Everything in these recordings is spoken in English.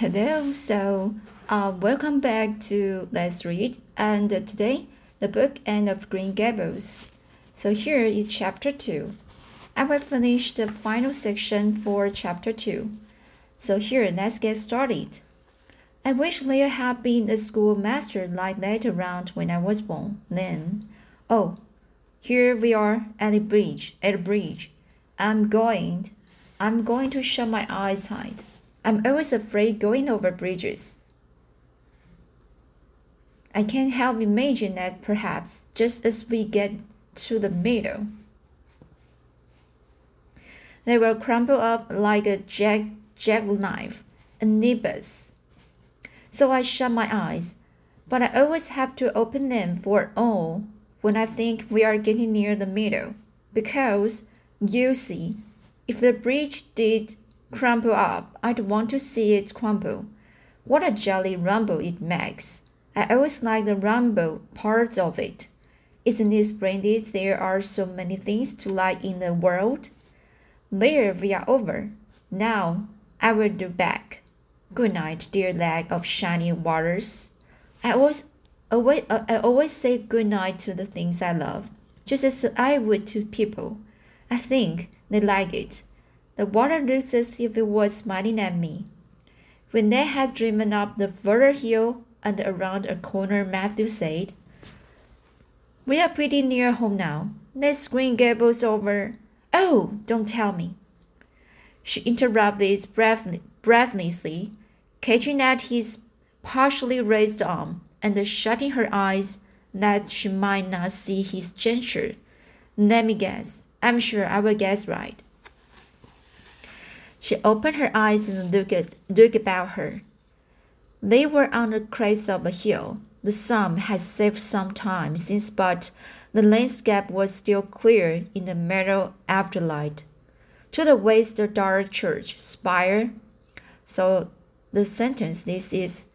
Hello, so uh, welcome back to Let's Read, and today the book Anne of Green Gables. So here is chapter 2. I will finish the final section for chapter 2. So here, let's get started. I wish Leo had been a schoolmaster like that around when I was born. Then, oh, here we are at the bridge. At the bridge, I'm going. I'm going to shut my eyes tight. I'm always afraid going over bridges. I can't help imagine that perhaps just as we get to the middle, they will crumple up like a jack jackknife and nib us. So I shut my eyes, but I always have to open them for all when I think we are getting near the middle, because, you see, if the bridge did crumple up, I'd want to see it crumple. What a jolly rumble it makes! I always like the rumble parts of it. Isn't it splendid there are so many things to like in the world? There we are over. Now I will do back. Good night, dear lake of shining waters. I always, always, I always say good night to the things I love, just as I would to people. I think they like it. The water looks as if it was smiling at me. When they had driven up the further hill and around a corner, Matthew said, We are pretty near home now. Let's Green Gables over. Oh, don't tell me. She interrupted breathlessly, catching at his partially raised arm and shutting her eyes that she might not see his gesture. Let me guess. I'm sure I will guess right. She opened her eyes and looked, looked about her. They were on the crest of a hill. The sun had set some time since, but the landscape was still clear in the mellow afterlight. To the west, the dark church spire. So the sentence this is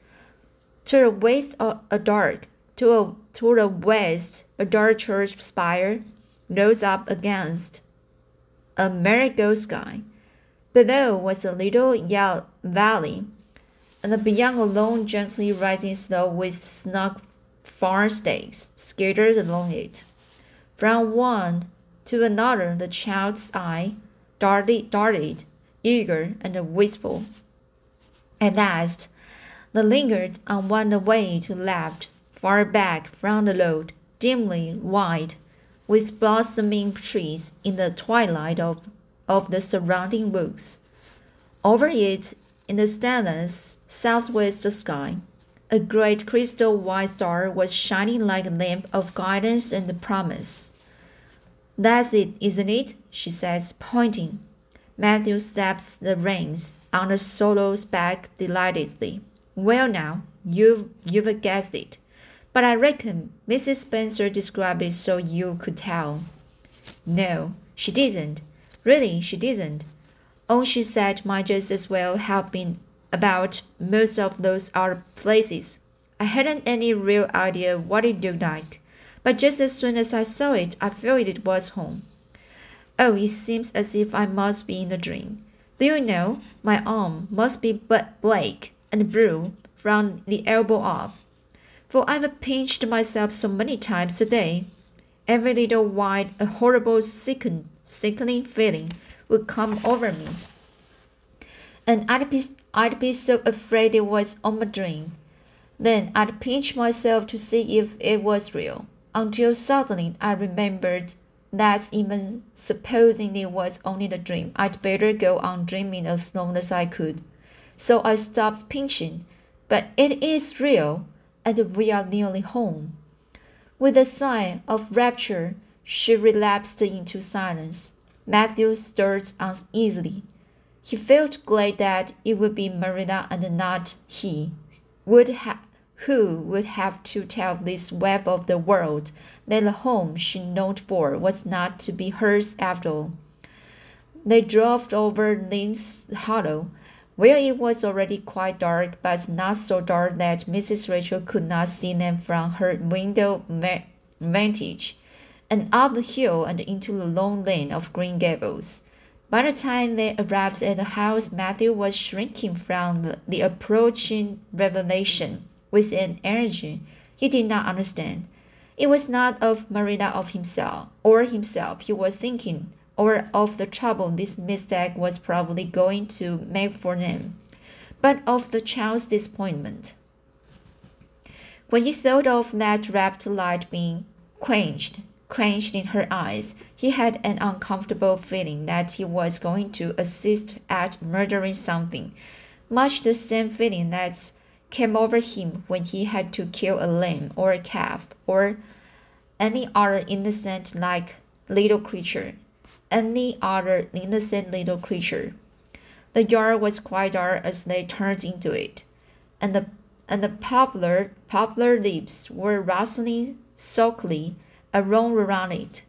to the west a dark to a to the west a dark church spire rose up against a marigold sky. Below was a little yellow valley and beyond a long, gently rising slope with snug farm stakes scattered along it. From one to another, the child's eye darted, darted eager and wistful. At last, they lingered on one away to left, far back from the road, dimly white, with blossoming trees in the twilight of, of the surrounding woods. Over it in the stillness southwest sky, a great crystal white star was shining like a lamp of guidance and promise. That's it, isn't it? she says, pointing. Matthew slaps the reins on the solo's back delightedly. Well now, you've you've guessed it. But I reckon Mrs. Spencer described it so you could tell. No, she didn't. Really, she didn't. All she said might just as well have been about most of those other places. I hadn't any real idea what it looked like, but just as soon as I saw it, I felt it was home. Oh, it seems as if I must be in a dream. Do you know, my arm must be but black and blue from the elbow up, for I've pinched myself so many times today. Every little while, a horrible sicken, sickening feeling would come over me. And I'd be, I'd be so afraid it was all a dream. Then I'd pinch myself to see if it was real, until suddenly I remembered that even supposing it was only a dream, I'd better go on dreaming as long as I could. So I stopped pinching, but it is real, and we are nearly home. With a sigh of rapture, she relapsed into silence. Matthew stirred uneasily. He felt glad that it would be Marina and not he would ha- who would have to tell this web of the world that the home she longed for was not to be hers after all. They drove over Lynde's Hollow, where it was already quite dark, but not so dark that Mrs. Rachel could not see them from her window vantage and up the hill and into the long lane of Green Gables. By the time they arrived at the house, Matthew was shrinking from the, approaching revelation with an energy he did not understand. It was not of Marina of himself or himself he was thinking, or of the trouble this mistake was probably going to make for them, but of the child's disappointment. When he thought of that rapt light being quenched, quenched in her eyes, he had an uncomfortable feeling that he was going to assist at murdering something, much the same feeling that came over him when he had to kill a lamb or a calf or any other innocent like little creature. Any other innocent little creature. The yard was quite dark as they turned into it, and the and the poplar poplar leaves were rustling softly around around it.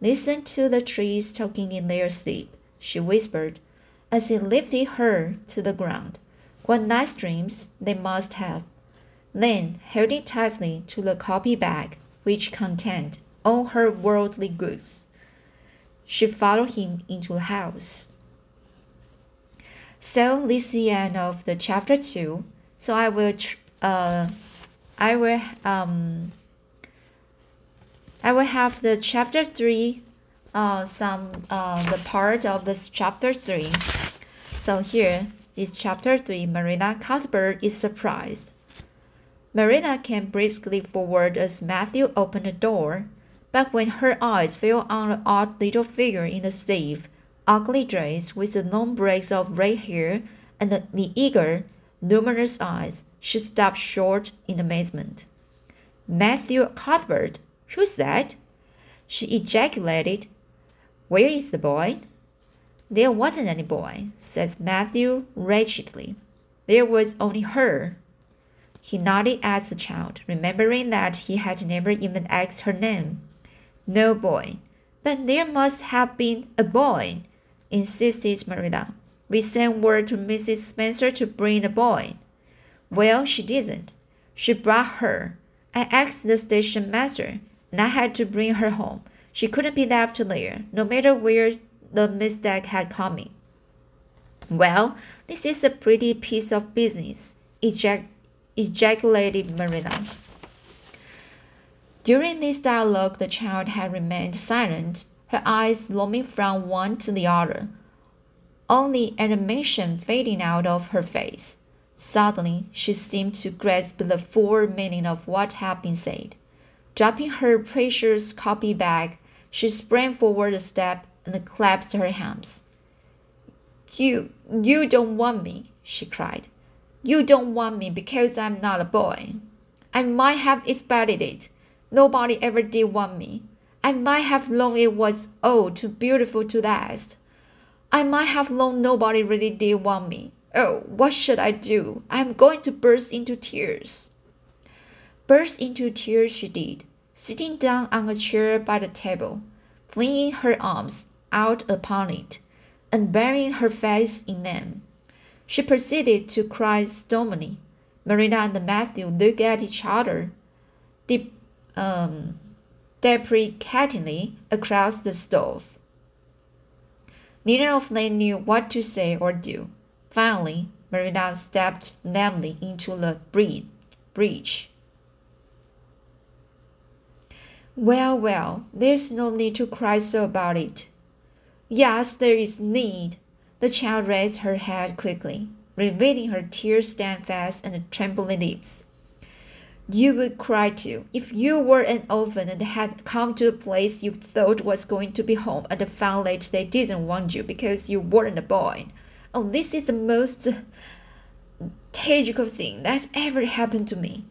Listen to the trees talking in their sleep, she whispered, as he lifted her to the ground. What nice dreams they must have. Then, holding tightly to the copy bag, which contained all her worldly goods, she followed him into the house. So this is the end of the chapter two. So I will, uh, I will um, I will have the chapter three, uh, some uh the part of this chapter three. So here is chapter 3 Marina Cuthbert is surprised. Marina came briskly forward as Matthew opened the door, but when her eyes fell on the odd little figure in the stiff, ugly dress with the long braids of red hair and the, the eager, luminous eyes, she stopped short in amazement. Matthew Cuthbert, who's that? She ejaculated. Where is the boy? There wasn't any boy, said Matthew wretchedly. There was only her. He nodded at the child, remembering that he had never even asked her name. No boy. But there must have been a boy, insisted Marilla. We sent word to Mrs. Spencer to bring a boy. Well, she didn't. She brought her. I asked the station master, and I had to bring her home. She couldn't be left there, no matter where the mistake had coming. Well, this is a pretty piece of business, ejac ejaculated Marina. During this dialogue, the child had remained silent, her eyes roaming from one to the other, only animation fading out of her face. Suddenly, she seemed to grasp the full meaning of what had been said. Dropping her precious copy bag, she sprang forward a step and clasped her hands. You, you don't want me, she cried. You don't want me because I'm not a boy. I might have expected it. Nobody ever did want me. I might have known it was all too beautiful to last. I might have known nobody really did want me. Oh, what should I do? I am going to burst into tears. Burst into tears she did, sitting down on a chair by the table, flinging her arms out upon it, and burying her face in them. She proceeded to cry stormily. Marina and Matthew looked at each other de- um, deprecatingly across the stove. Neither of them knew what to say or do. Finally, Marina stepped lamely into the breach. Well, well, there's no need to cry so about it. Yes, there is need. The child raised her head quickly, revealing her tear-stained face and trembling lips. You would cry too if you were an orphan and had come to a place you thought was going to be home and found that they didn't want you because you weren't a boy. Oh, this is the most tragical thing that ever happened to me.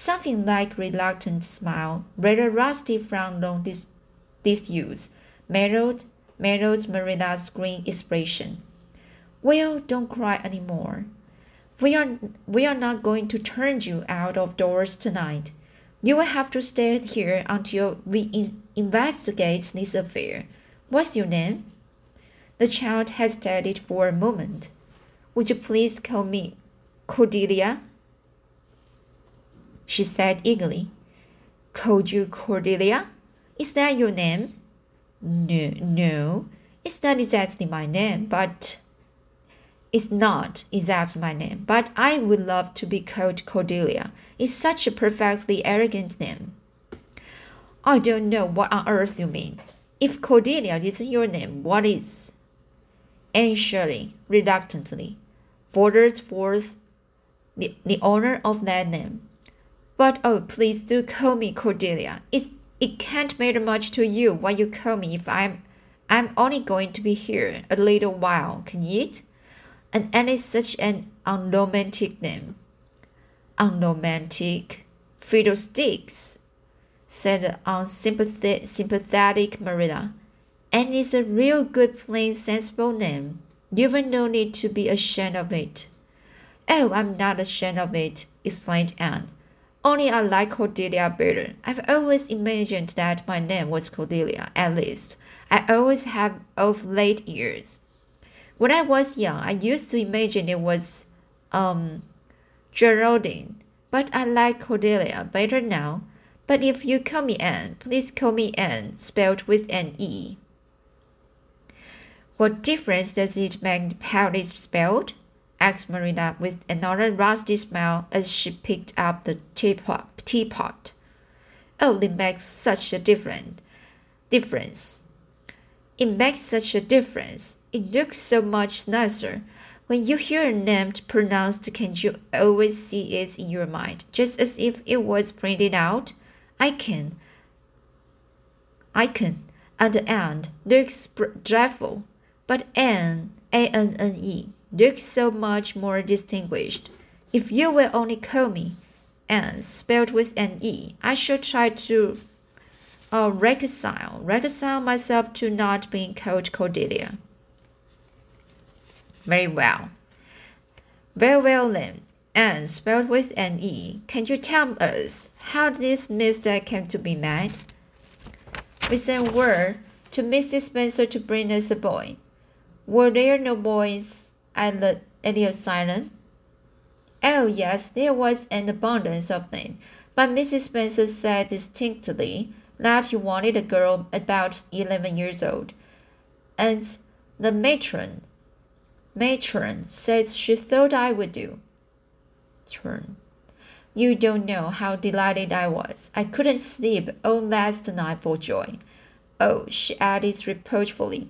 Something like reluctant smile, rather rusty frown on this, this youth, mellowed mellowed Marina's green expression. Well, don't cry any more. We are, we are not going to turn you out of doors tonight. You will have to stay here until we in investigate this affair. What's your name? The child hesitated for a moment. Would you please call me Cordelia? She said eagerly. Called you Cordelia? Is that your name? No, no. It's not exactly my name, but it's not exactly my name, but I would love to be called Cordelia. It's such a perfectly arrogant name. I don't know what on earth you mean. If Cordelia isn't your name, what is? Anne Shirley reluctantly faltered forth the, the honor of that name. But oh, please do call me Cordelia. It's, it can't matter much to you what you call me if I'm I'm only going to be here a little while, can it? And Anne is such an unromantic name. Unromantic fiddlesticks, said the unsympathetic Marilla. And it's a real good, plain, sensible name. You've no need to be ashamed of it. Oh, I'm not ashamed of it, explained Anne. Only I like Cordelia better. I've always imagined that my name was Cordelia, at least. I always have of late years. When I was young, I used to imagine it was um Geraldine, but I like Cordelia better now. But if you call me Anne, please call me Anne, spelled with an E. What difference does it make how it's spelled? Asked Marina with another rusty smile as she picked up the teapot. teapot. Oh, it makes such a difference. Difference. It makes such a difference. It looks so much nicer. When you hear a name pronounced, can you always see it in your mind, just as if it was printed out? I can. I can. And the end looks dreadful. But Anne, A-N-N-E, looks so much more distinguished. If you will only call me Anne, spelled with an E, I shall try to uh, reconcile, reconcile myself to not being called Cordelia. Very well. Very well then. Anne, spelled with an E, can you tell us how this mistake came to be made? We sent word to Mrs. Spencer to bring us a boy. Were there no boys at the, asylum? Oh, yes, there was an abundance of them, but Mrs. Spencer said distinctly that you wanted a girl about 11 years old. And the matron, matron says she thought I would do. Turn. You don't know how delighted I was. I couldn't sleep all last night for joy. Oh, she added reproachfully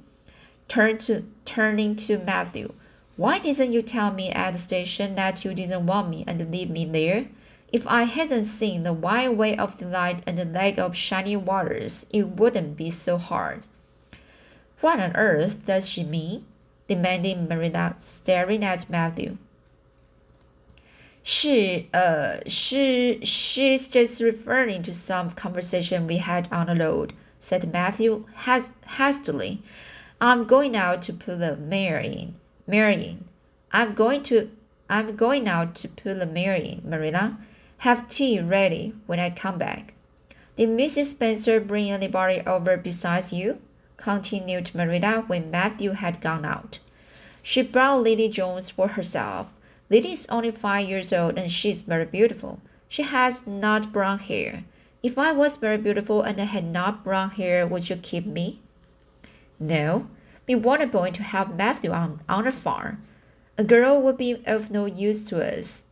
turned to, turning to Matthew. Why didn't you tell me at the station that you didn't want me and leave me there? If I hadn't seen the white way of delight and the lake of shining waters, it wouldn't be so hard. What on earth does she mean? demanded Marina, staring at Matthew. She, uh, she, she's just referring to some conversation we had on the road, said Matthew hastily. I'm going out to put the mare in. Mare in. I'm going to I'm going out to put the mare in, Marilla. Have tea ready when I come back. Did Mrs. Spencer bring anybody over besides you? continued Marilla when Matthew had gone out. She brought Lily Jones for herself. Lily is only five years old and she's very beautiful. She has not brown hair. If I was very beautiful and I had not brown hair, would you keep me? No, a boy to help Matthew on, on the farm. A girl would be of no use to us.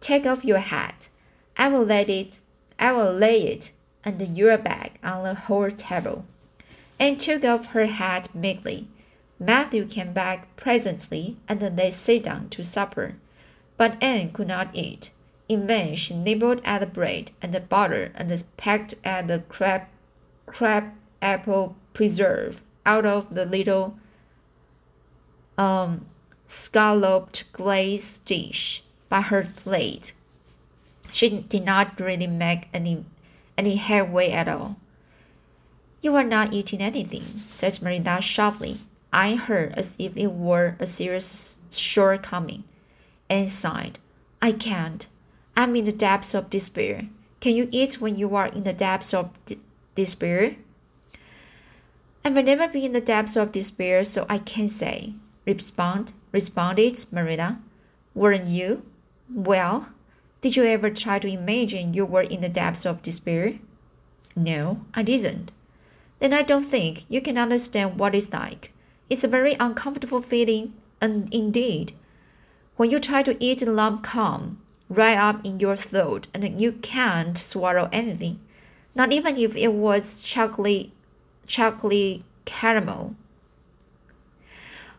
Take off your hat. I will let it I will lay it under your bag on the hall table. Anne took off her hat meekly. Matthew came back presently, and they sat down to supper. But Anne could not eat. In vain she nibbled at the bread and the butter and pecked at the crab, crab apple preserve out of the little um, scalloped glazed dish by her plate. She did not really make any any headway at all. You are not eating anything, said Marilla sharply, eyeing her as if it were a serious shortcoming, and sighed. I can't. I'm in the depths of despair. Can you eat when you are in the depths of despair? I may never be in the depths of despair, so I can't say. Respond, responded Marilla. Weren't you? Well, did you ever try to imagine you were in the depths of despair? No, I didn't. Then I don't think you can understand what it's like. It's a very uncomfortable feeling, and indeed, when you try to eat the lump come right up in your throat and you can't swallow anything, not even if it was chocolate, chocolate caramel.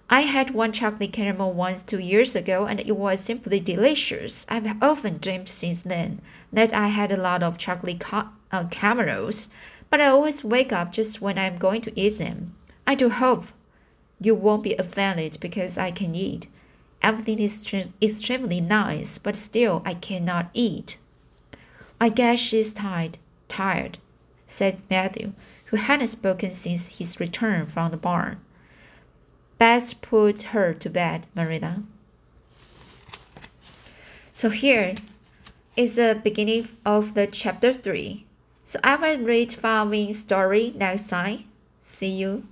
I had one chocolate caramel once two years ago and it was simply delicious. I've often dreamed since then that I had a lot of chocolate ca- uh, caramels, but I always wake up just when I'm going to eat them. I do hope you won't be offended because I can eat. Everything is extremely nice, but still I cannot eat. I guess she's tired, tired, said Matthew, who hadn't spoken since his return from the barn. Best put her to bed, Marilla. So here is the beginning of the chapter 3. So I will read following story next time. See you.